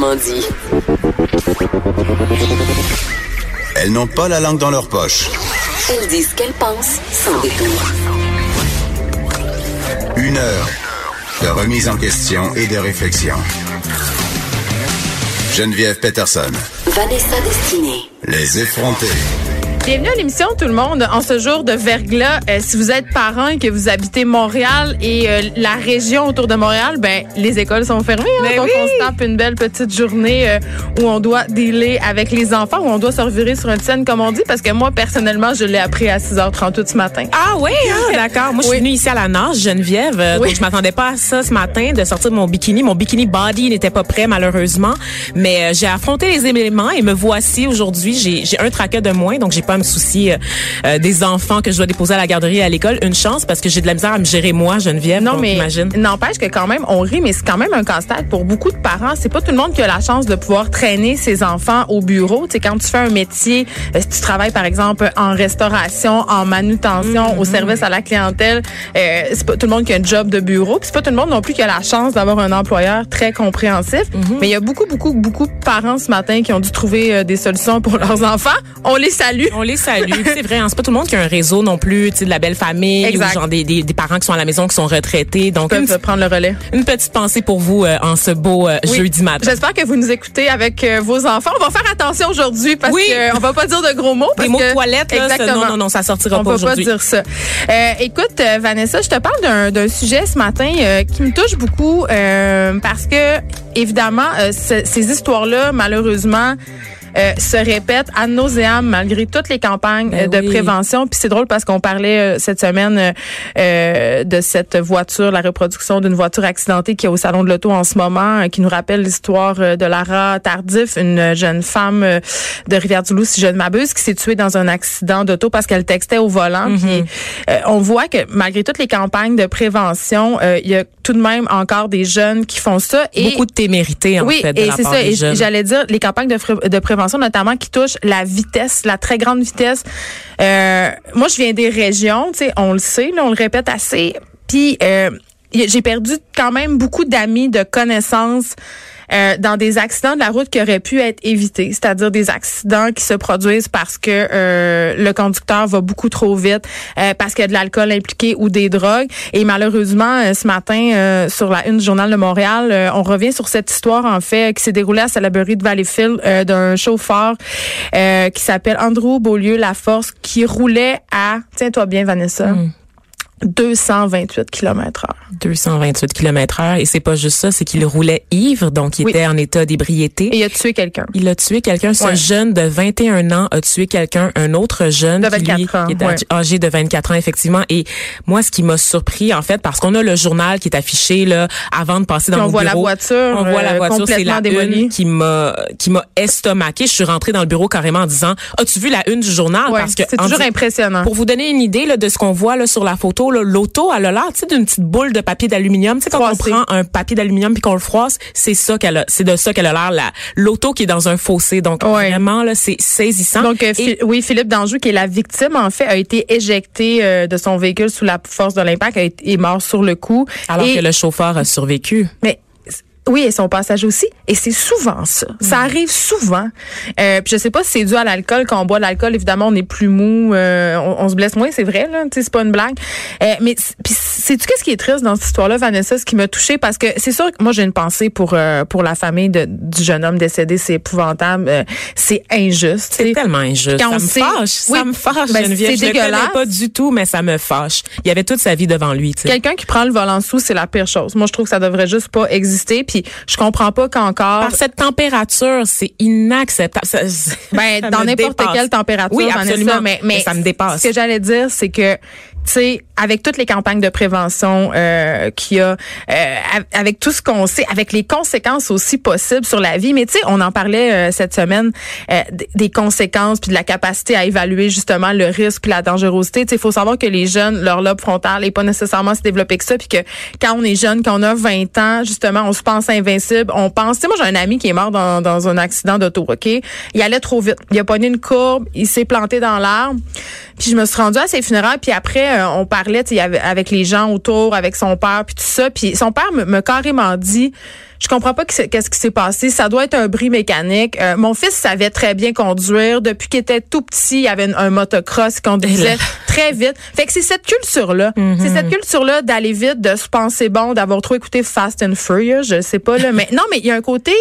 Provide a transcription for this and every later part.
Dit Elles n'ont pas la langue dans leur poche. Elles disent ce qu'elles pensent sans détour. Une heure de remise en question et de réflexion. Geneviève Peterson. Vanessa Destinée. Les effrontés. Bienvenue à l'émission tout le monde. En ce jour de verglas, euh, si vous êtes parent et que vous habitez Montréal et euh, la région autour de Montréal, ben les écoles sont fermées. hein. Ben donc oui. on se tape une belle petite journée euh, où on doit dealer avec les enfants, où on doit se revirer sur une scène comme on dit, parce que moi personnellement, je l'ai appris à 6h38 ce matin. Ah oui, hein, d'accord. Moi, je suis Oui. venue ici à la nage, Geneviève. Oui. Donc, je m'attendais pas à ça ce matin, de sortir de mon bikini. Mon bikini body n'était pas prêt, malheureusement. Mais j'ai affronté les éléments et me voici aujourd'hui. J'ai j'ai un traquet de moins, donc j'ai pas à me soucier euh, euh, des enfants que je dois déposer à la garderie et à l'école. Une chance, parce que j'ai de la misère à me gérer moi, Geneviève. Non, donc, mais imagine. n'empêche que quand même, on rit, mais c'est quand même un casse-tête pour beaucoup de parents. C'est pas tout le monde qui a la chance de pouvoir traîner ses enfants au bureau. Tu sais, quand tu fais un métier, euh, si tu travailles, par exemple, en restauration, en manutention, au service à la clientèle, euh, c'est pas tout le monde qui a un job de bureau. Puis c'est pas tout le monde non plus qui a la chance d'avoir un employeur très compréhensif. Mais il y a beaucoup, beaucoup, beaucoup de parents ce matin qui ont dû trouver euh, des solutions pour leurs enfants. On les salue. On les salue. C'est vrai, hein, c'est pas tout le monde qui a un réseau non plus, tu sais, de la belle famille Exact. ou genre des, des, des parents qui sont à la maison qui sont retraités. Donc une, prendre le relais. une petite pensée pour vous euh, en ce beau euh, Oui. jeudi matin. J'espère que vous nous écoutez avec euh, vos enfants. On va faire attention aujourd'hui parce Oui. que on va pas dire de gros mots. Parce Les mots que, toilette, là, Exactement. non, non, non, ça sortira on pas peut pas aujourd'hui. dire ça. Écoute, Vanessa, je te parle d'un- sujet ce matin qui me touche beaucoup parce que, évidemment, ce- ces histoires-là, malheureusement, euh, se répètent à nauséam malgré toutes les campagnes Ben euh, de oui. prévention. Puis c'est drôle parce qu'on parlait euh, cette semaine euh, euh, de cette voiture, la reproduction d'une voiture accidentée qui est au salon de l'auto en ce moment, euh, qui nous rappelle l'histoire de Lara Tardif, une jeune femme de Rivière-du-Loup, si je ne m'abuse, qui s'est tuée dans un accident d'auto parce qu'elle textait au volant. Mhm. Puis euh, on voit que malgré toutes les campagnes de prévention, euh, il y a tout de même encore des jeunes qui font ça. Et Beaucoup de témérité, en oui, fait, de et c'est ça. des Et jeunes. j'allais dire les campagnes de prévention, notamment qui touchent la vitesse, la très grande vitesse. Euh, moi, je viens des régions, tu sais, on le sait, là, on le répète assez. Puis euh, j'ai perdu quand même beaucoup d'amis, de connaissances. Euh, dans des accidents de la route qui auraient pu être évités, c'est-à-dire des accidents qui se produisent parce que euh, le conducteur va beaucoup trop vite, euh, parce qu'il y a de l'alcool impliqué ou des drogues. Et malheureusement, euh, ce matin, sur la une du journal de Montréal, on revient sur cette histoire en fait qui s'est déroulée à Salaberry de Valleyfield d'un chauffeur qui s'appelle Andrew Beaulieu Laforce qui roulait à, tiens-toi bien Vanessa, 228 km heure. 228 km heure. Et c'est pas juste ça, c'est qu'il roulait ivre, donc il Oui. était en état d'ébriété. Et il a tué quelqu'un. Il a tué quelqu'un. Ce Ouais. jeune de 21 ans a tué quelqu'un, un autre jeune De qui, lui, 24 ans, qui est ouais. âgé de 24 ans, effectivement. Et moi, ce qui m'a surpris, en fait, parce qu'on a le journal qui est affiché là avant de passer dans Puis on mon voit la bureau. voiture, On voit la euh, voiture, c'est la démolie. une qui m'a qui m'a estomaqué. Je suis rentrée dans le bureau carrément en disant "As-tu vu la une du journal Ouais, Parce que c'est toujours impressionnant. Pour vous donner une idée là, de ce qu'on voit là, sur la photo, l'auto, elle a l'air tu sais, d'une petite boule de papier d'aluminium. Tu sais, quand on prend un papier d'aluminium puis qu'on le froisse, c'est ça qu'elle a, c'est de ça qu'elle a l'air. la- L'auto qui est dans un fossé. Donc, Ouais. vraiment, là, c'est saisissant. Donc, euh, Et- oui, Philippe Danjou, qui est la victime, en fait, a été éjecté euh, de son véhicule sous la force de l'impact, a été, est mort sur le coup. alors Et- que le chauffeur a survécu. Mais oui, et son passage aussi. Et c'est souvent ça. Ça Mm. arrive souvent. Euh, puis je sais pas si c'est dû à l'alcool. Quand on boit de l'alcool, évidemment, on est plus mou, euh, on, on se blesse moins, c'est vrai. Là, c'est pas une blague. Euh, mais puis sais-tu qu'est-ce qui est triste dans cette histoire-là, Vanessa, ce qui m'a touchée parce que c'est sûr que moi j'ai une pensée pour euh, pour la famille de, du jeune homme décédé. C'est épouvantable. Euh, c'est injuste. C'est tellement injuste. Quand ça on me sait- fâche. Oui. Ça me fâche, Ben, Geneviève. c'est Je le connais dégueulasse. pas du tout, mais ça me fâche. Il y avait toute sa vie devant lui. Quelqu'un qui prend le volant sous, c'est la pire chose. Moi, je trouve que ça devrait juste pas exister. Puis je comprends pas qu'encore. Par cette température, c'est inacceptable. Ça- Ben, dans n'importe quelle température, Oui, Vanessa, absolument. mais, mais ça me dépasse. Ce que j'allais dire, c'est que tu sais, avec toutes les campagnes de prévention euh, qu'il y a, euh, avec tout ce qu'on sait, avec les conséquences aussi possibles sur la vie. Mais tu sais, on en parlait euh, cette semaine euh, des conséquences puis de la capacité à évaluer justement le risque puis la dangerosité. Tu sais, il faut savoir que les jeunes, leur lobe frontal n'est pas nécessairement si développé que ça, puis que quand on est jeune, quand on a 20 ans, justement, on se pense invincible. On pense, tu sais, moi j'ai un ami qui est mort dans, dans un accident d'auto, ok? Il allait trop vite. Il a pogné une courbe, il s'est planté dans l'arbre. Puis je me suis rendue à ses funérailles, puis après euh, on parlait avec les gens autour, avec son père, puis tout ça. Puis son père me, me carrément dit, je comprends pas que- qu'est-ce qui s'est passé. Ça doit être un bris mécanique. Euh, mon fils savait très bien conduire. Depuis qu'il était tout petit, il avait un, un motocross, il conduisait très vite. Fait que c'est cette culture-là. C'est cette culture-là d'aller vite, de se penser bon, d'avoir trop écouté Fast and Furious, je sais pas là. Mais non, mais il y a un côté,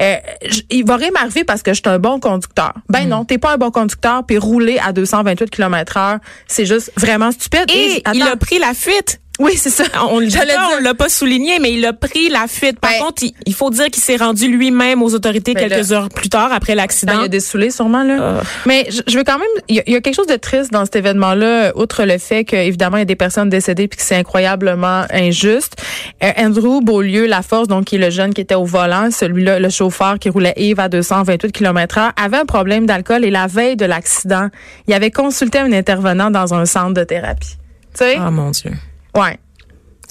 euh, j- il va rien m'arriver parce que je suis un bon conducteur. Ben non, t'es pas un bon conducteur, puis rouler à 228 km heure, c'est juste vraiment stupide. Et il a pris la fuite. Oui, c'est ça. On le J'allais on l'a pas souligné, mais il a pris la fuite. Par contre, il, il faut dire qu'il s'est rendu lui-même aux autorités quelques là- heures plus tard après l'accident. il a des saoulés sûrement là. Ah. Mais je, je veux quand même il y, a- il y a quelque chose de triste dans cet événement-là outre le fait que évidemment il y a des personnes décédées puis que c'est incroyablement injuste. Euh, Andrew Beaulieu Laforce donc qui est le jeune qui était au volant, celui-là le chauffeur qui roulait Yves à 228 km/h avait un problème d'alcool et la veille de l'accident, il avait consulté un intervenant dans un centre de thérapie. Tu sais? Ah mon Dieu. Ouais.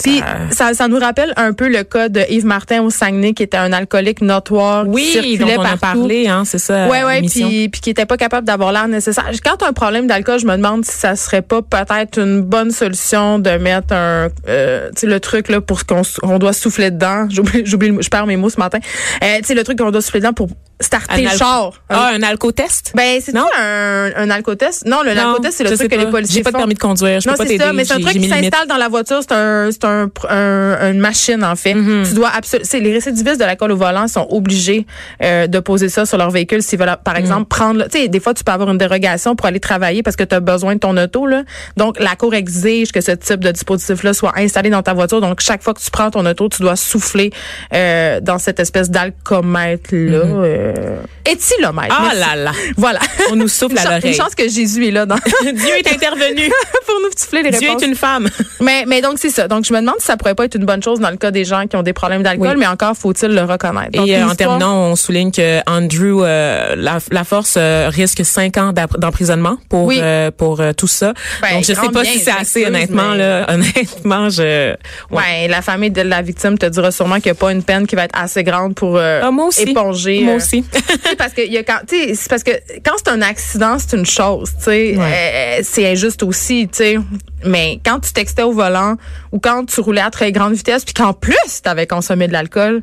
Puis ça, ça nous rappelle un peu le cas de Yves Martin au Saguenay qui était un alcoolique notoire qui Oui, circulait dont on a parlé, hein, c'est ça. Ouais, ouais, puis puis qui était pas capable d'avoir l'air nécessaire. Quand tu as un problème d'alcool, je me demande si ça serait pas peut-être une bonne solution de mettre un, euh, tu sais, le truc là pour ce qu'on on doit souffler dedans. J'oublie, j'oublie, je perds mes mots ce matin. Euh, tu sais, le truc qu'on doit souffler dedans pour starter le char. Ah, un alcotest? Ben, c'est Non? un, un alcotest. Non, le alcotest, c'est le truc que les policiers J'ai pas de permis de conduire, je non, peux pas c'est ça, t'aider, mais c'est un truc qui s'installe dans la voiture. C'est un, c'est un, un- une machine, en fait. Mm-hmm. Tu dois absolument, les récidivistes de l'alcool au volant sont obligés euh, de poser ça sur leur véhicule s'ils veulent, Mm. par exemple, prendre, tu sais, des fois, tu peux avoir une dérogation pour aller travailler parce que tu as besoin de ton auto, là. Donc, la Cour exige que ce type de dispositif-là soit installé dans ta voiture. Donc, chaque fois que tu prends ton auto, tu dois souffler euh, dans cette espèce d'alcomètre-là. euh, éthylomètre. Ah là là. Voilà. On nous souffle à l'oreille. Une chance que Jésus est là dans, Dieu est intervenu. pour nous souffler les Dieu réponses. est une femme. Mais, mais donc, c'est ça. Donc, je me demande si ça pourrait pas être une bonne chose dans le cas des gens qui ont des problèmes d'alcool, Oui. mais encore faut-il le reconnaître. Donc, Et euh, en terminant, on souligne que Andrew euh, la, la force euh, risque cinq ans d'emprisonnement pour Oui. pour tout ça. Ben, Donc je sais pas bien, si c'est je assez honnêtement mais- là. Honnêtement, je ouais. Ouais, la famille de la victime te dira sûrement qu'il n'y a pas une peine qui va être assez grande pour Ah, moi aussi. éponger. Moi aussi. parce que il y a quand c'est parce que quand c'est un accident, c'est une chose, tu sais, Ouais. C'est injuste aussi, tu sais. Mais quand tu textais au volant ou quand tu roulais à très grande vitesse puis qu'en plus tu avais consommé de l'alcool,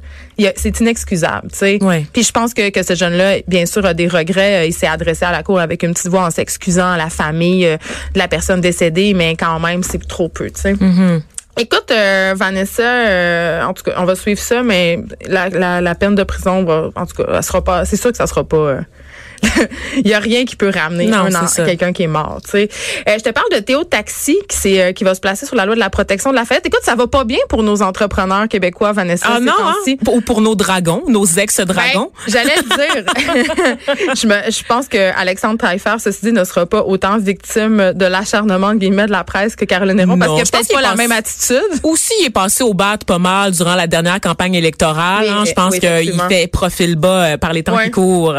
c'est inexcusable, tu. Puis je pense que que ce jeune-là, bien sûr, a des regrets. Euh, Il s'est adressé à la cour avec une petite voix en s'excusant à la famille euh, de la personne décédée, mais quand même, c'est trop peu, tu sais. Écoute, euh, Vanessa, euh, en tout cas, on va suivre ça, mais la, la, la peine de prison, va, en tout cas, elle sera pas. C'est sûr que ça sera pas. Il y a rien qui peut ramener Non, quelqu'un qui est mort. Tu sais, Euh, je te parle de Théo Taxi qui euh, qui va se placer sur la loi de la protection de la fête. Écoute, ça va pas bien pour nos entrepreneurs québécois, Vanessa. Ah non, hein? Pour, pour nos dragons, nos ex-dragons. Ben, J'allais le dire. je, me, je pense que Alexandre Taillefer, ceci dit, ne sera pas autant victime de l'acharnement guillemets de la presse que Caroline Néron parce Non, qu'il a je pense peut-être pas la même attitude. Aussi, il est passé au bat pas mal durant la dernière campagne électorale. Oui, hein. Je pense oui, qu'il fait profil bas euh, par les temps qui courent.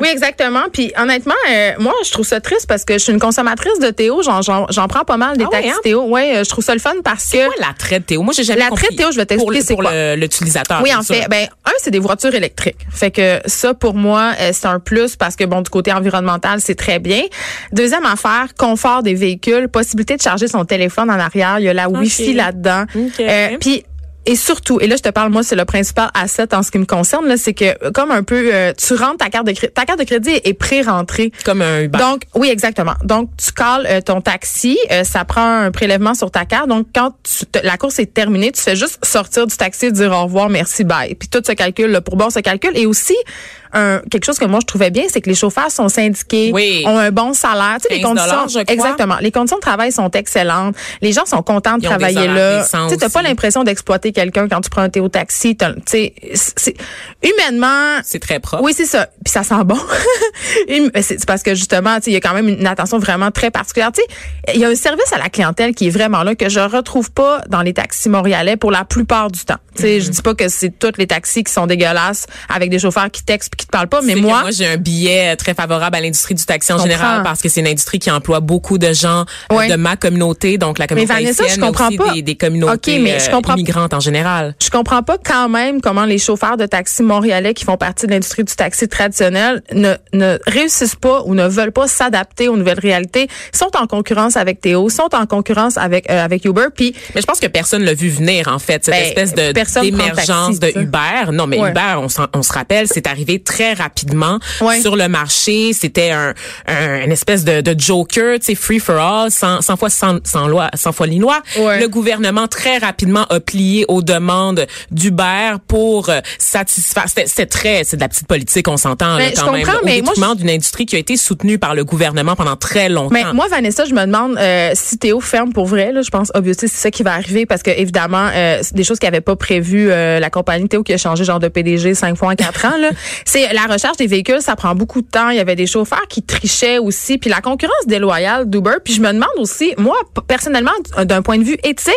Oui, exactement. Puis honnêtement, euh, moi, je trouve ça triste parce que je suis une consommatrice de Théo. J'en, j'en, j'en prends pas mal des Ah ouais, taxis hein? Théo. Ouais, euh, je trouve ça le fun parce que. Quoi l'attrait de Théo? Moi, j'ai jamais L'attrait compris. de Théo, je vais t'expliquer Pour, c'est pour quoi. le- l'utilisateur. Oui, en sûr. fait, ben un, c'est des voitures électriques. Fait que ça, pour moi, euh, c'est un plus parce que bon, du côté environnemental, c'est très bien. Deuxième affaire, confort des véhicules, possibilité de charger son téléphone en arrière. Il y a la Wi-Fi là-dedans. Ok. Euh, Puis et surtout, et là je te parle moi c'est le principal asset en ce qui me concerne là, c'est que comme un peu euh, tu rentres ta carte de crédit, ta carte de crédit est pré-rentrée. Comme un Uber. Donc, oui, exactement. Donc, tu cales euh, ton taxi, euh, ça prend un prélèvement sur ta carte. Donc, quand tu la course est terminée, tu fais juste sortir du taxi, dire au revoir, merci, bye. Puis tout se calcule, le pourboire se calcule. Et aussi, un, quelque chose que moi je trouvais bien, c'est que les chauffeurs sont syndiqués, Oui. ont un bon salaire. Tu sais, les 15 conditions, je crois. exactement. Les conditions de travail sont excellentes. Les gens sont contents de Ils travailler là. Tu t'as pas l'impression d'exploiter quelqu'un quand tu prends un Théo taxi. humainement. C'est très propre. Oui, c'est ça. Puis ça sent bon. Hum- c'est parce que justement, tu sais, il y a quand même une attention vraiment très particulière. Tu sais, il y a un service à la clientèle qui est vraiment là que je retrouve pas dans les taxis montréalais pour la plupart du temps. Tu Mm-hmm. sais, je dis pas que c'est tous les taxis qui sont dégueulasses avec des chauffeurs qui textent puis qui te parlent pas, mais moi, moi j'ai un billet très favorable à l'industrie du taxi en général parce que c'est une industrie qui emploie beaucoup de gens euh, de ma communauté, donc la communauté Vanessa, je mais comprends aussi pas. Des, des communautés Ok, mais je euh, immigrantes en général. je comprends pas quand même comment les chauffeurs de taxi montréalais qui font partie de l'industrie du taxi traditionnel ne, ne réussissent pas ou ne veulent pas s'adapter aux nouvelles réalités. Ils sont en concurrence avec Théo, sont en concurrence avec euh, avec Uber, puis Mais je pense que personne l'a vu venir en fait cette Ben, espèce de d'émergence de. Uber. Non, mais Ouais. Uber, on se rappelle, c'est arrivé très rapidement Ouais. sur le marché. C'était un, un une espèce de, de joker, tu sais, free for all, sans, sans fois sans, sans loi, sans fois ni loi. Ouais. Le gouvernement très rapidement a plié aux demandes d'Uber pour euh, satisfaire. C'était très, c'est de la petite politique, on s'entend là, Ben, je même. comprends, au mais moi, d'une industrie qui a été soutenue par le gouvernement pendant très longtemps. Mais moi, Vanessa, je me demande euh, si Théo ferme pour vrai. Là, je pense, obviously, c'est ça qui va arriver parce que évidemment, euh, c'est des choses qui n'avaient pas prévu euh, la compagnie Théo qui a changé genre de PDG cinq fois en quatre ans. Là, c'est la recherche des véhicules, ça prend beaucoup de temps. Il y avait des chauffeurs qui trichaient aussi, puis la concurrence déloyale d'Uber. Puis je me demande aussi, moi, personnellement, d'un point de vue éthique.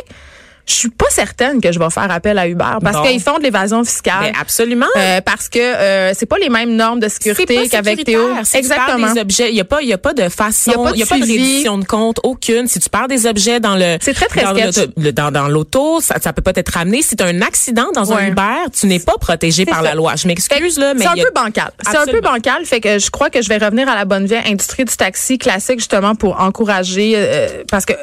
Je suis pas certaine que je vais faire appel à Uber parce qu'ils font de l'évasion fiscale. Ben, absolument. Euh, parce que euh, c'est pas les mêmes normes de sécurité qu'avec. Théo. Si perds des objets, il y a pas il y a pas de façon, Il y a pas de de reddition de compte aucune. Si tu perds des objets dans le C'est très, très dans sketch. l'auto- le- dans, dans l'auto, ça ça peut pas être ramené. Si tu as un accident dans un. Uber, tu n'es pas protégé par ça. la loi. Je m'excuse là, mais c'est un a- peu bancal. C'est un peu bancal, fait que je crois que je vais revenir à la bonne vieille industrie du taxi classique justement pour encourager euh, parce que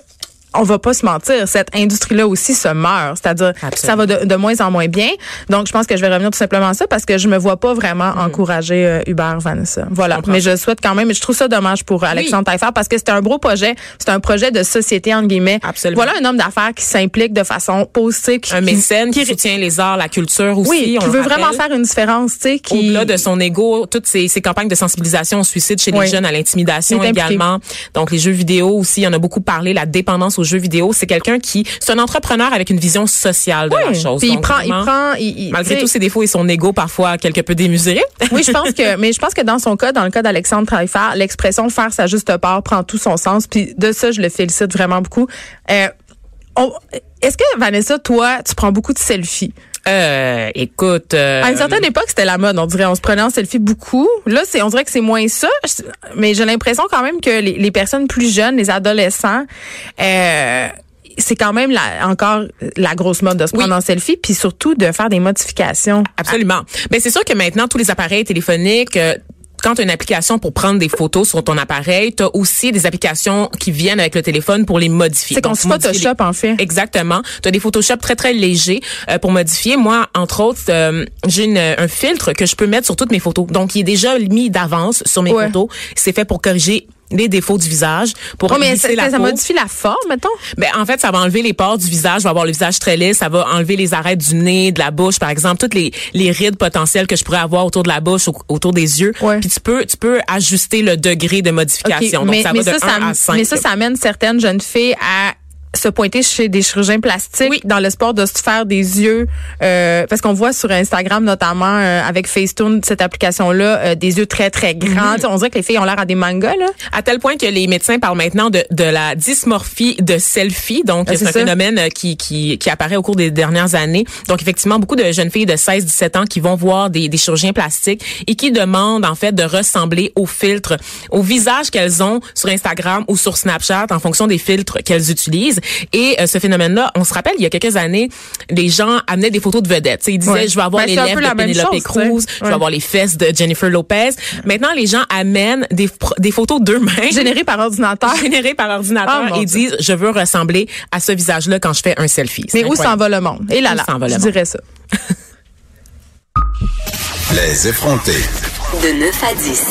on va pas se mentir, cette industrie-là aussi se meurt, c'est-à-dire ça va de, de moins en moins bien. Donc je pense que je vais revenir tout simplement à ça parce que je me vois pas vraiment encourager euh, Uber Vanessa. Voilà, mais je souhaite quand même, je trouve ça dommage pour Alexandre Taillefer parce que c'était un gros projet, c'est un projet de société entre guillemets. Absolument. Voilà un homme d'affaires qui s'implique de façon positive, qui, un mécène qui, qui- soutient les arts, la culture aussi. oui, on qui veut vraiment faire une différence, tu sais, qui Au-delà de son ego, toutes ces, ces campagnes de sensibilisation au suicide chez Oui. les jeunes, à l'intimidation également. Donc les jeux vidéo aussi, en a beaucoup parlé, la dépendance aux jeux vidéo. C'est quelqu'un qui, c'est un entrepreneur avec une vision sociale de la chose. Puis il prend, il prend, il- malgré tous ses défauts et son ego parfois quelque peu démesuré. Oui, je pense que, mais je pense que dans son cas, dans le cas d'Alexandre Taillefer, l'expression faire sa juste part prend tout son sens. Puis de ça, je le félicite vraiment beaucoup. Euh, Est-ce que Vanessa, toi, tu prends beaucoup de selfies? Euh, écoute, euh, À une certaine époque, c'était la mode. On dirait, on se prenait en selfie beaucoup. Là, c'est, on dirait que c'est moins ça. Mais j'ai l'impression quand même que les, les personnes plus jeunes, les adolescents, euh, c'est quand même la, encore la grosse mode de se Oui. prendre en selfie, puis surtout de faire des modifications. Absolument. Ben c'est sûr que maintenant tous les appareils téléphoniques euh, quand tu as une application pour prendre des photos sur ton appareil, tu as aussi des applications qui viennent avec le téléphone pour les modifier. C'est qu'on se Photoshop, en fait. Exactement. Tu as des Photoshop très très légers euh, pour modifier. Moi, entre autres, euh, j'ai un filtre que je peux mettre sur toutes mes photos. Donc, il est déjà mis d'avance sur mes Ouais. photos. C'est fait pour corriger les défauts du visage, pour Oh, mais ça, la ça peau. modifie la forme, mettons. Ben, en fait, ça va enlever les pores du visage, va avoir le visage très lisse, ça va enlever les arêtes du nez, de la bouche, par exemple, toutes les, les rides potentielles que je pourrais avoir autour de la bouche, au- autour des yeux. Ouais. Puis tu peux, tu peux ajuster le degré de modification. Donc, mais, ça mais va de ça, 1 ça, à 5. mais ça, ça amène certaines jeunes filles à se pointer chez des chirurgiens plastiques Oui. dans l'espoir de se faire des yeux euh, parce qu'on voit sur Instagram notamment euh, avec Facetune cette application là des yeux très très grands Tu sais, on dirait que les filles ont l'air à des mangas là À tel point que les médecins parlent maintenant de, de la dysmorphie de selfie. Donc, Ah, c'est un ça. phénomène euh, qui, qui, qui apparaît au cours des dernières années. Donc, effectivement, beaucoup de jeunes filles de 16-17 ans qui vont voir des, des chirurgiens plastiques et qui demandent, en fait, de ressembler au filtre, au visage qu'elles ont sur Instagram ou sur Snapchat en fonction des filtres qu'elles utilisent. Et euh, ce phénomène-là, on se rappelle, il y a quelques années, les gens amenaient des photos de vedettes. Ils disaient, Ouais. je vais avoir Ben, les lèvres de Penelope chose, Cruz, je vais avoir les fesses de Jennifer Lopez. Maintenant, les gens amènent des, des photos d'eux-mêmes générées par ordinateur générées par ordinateur mon et Dieu. disent je veux ressembler à ce visage-là quand je fais un selfie. C'est mais où s'en va le monde? Et là Où là le je dirais ça Les effrontés. De 9 à 10.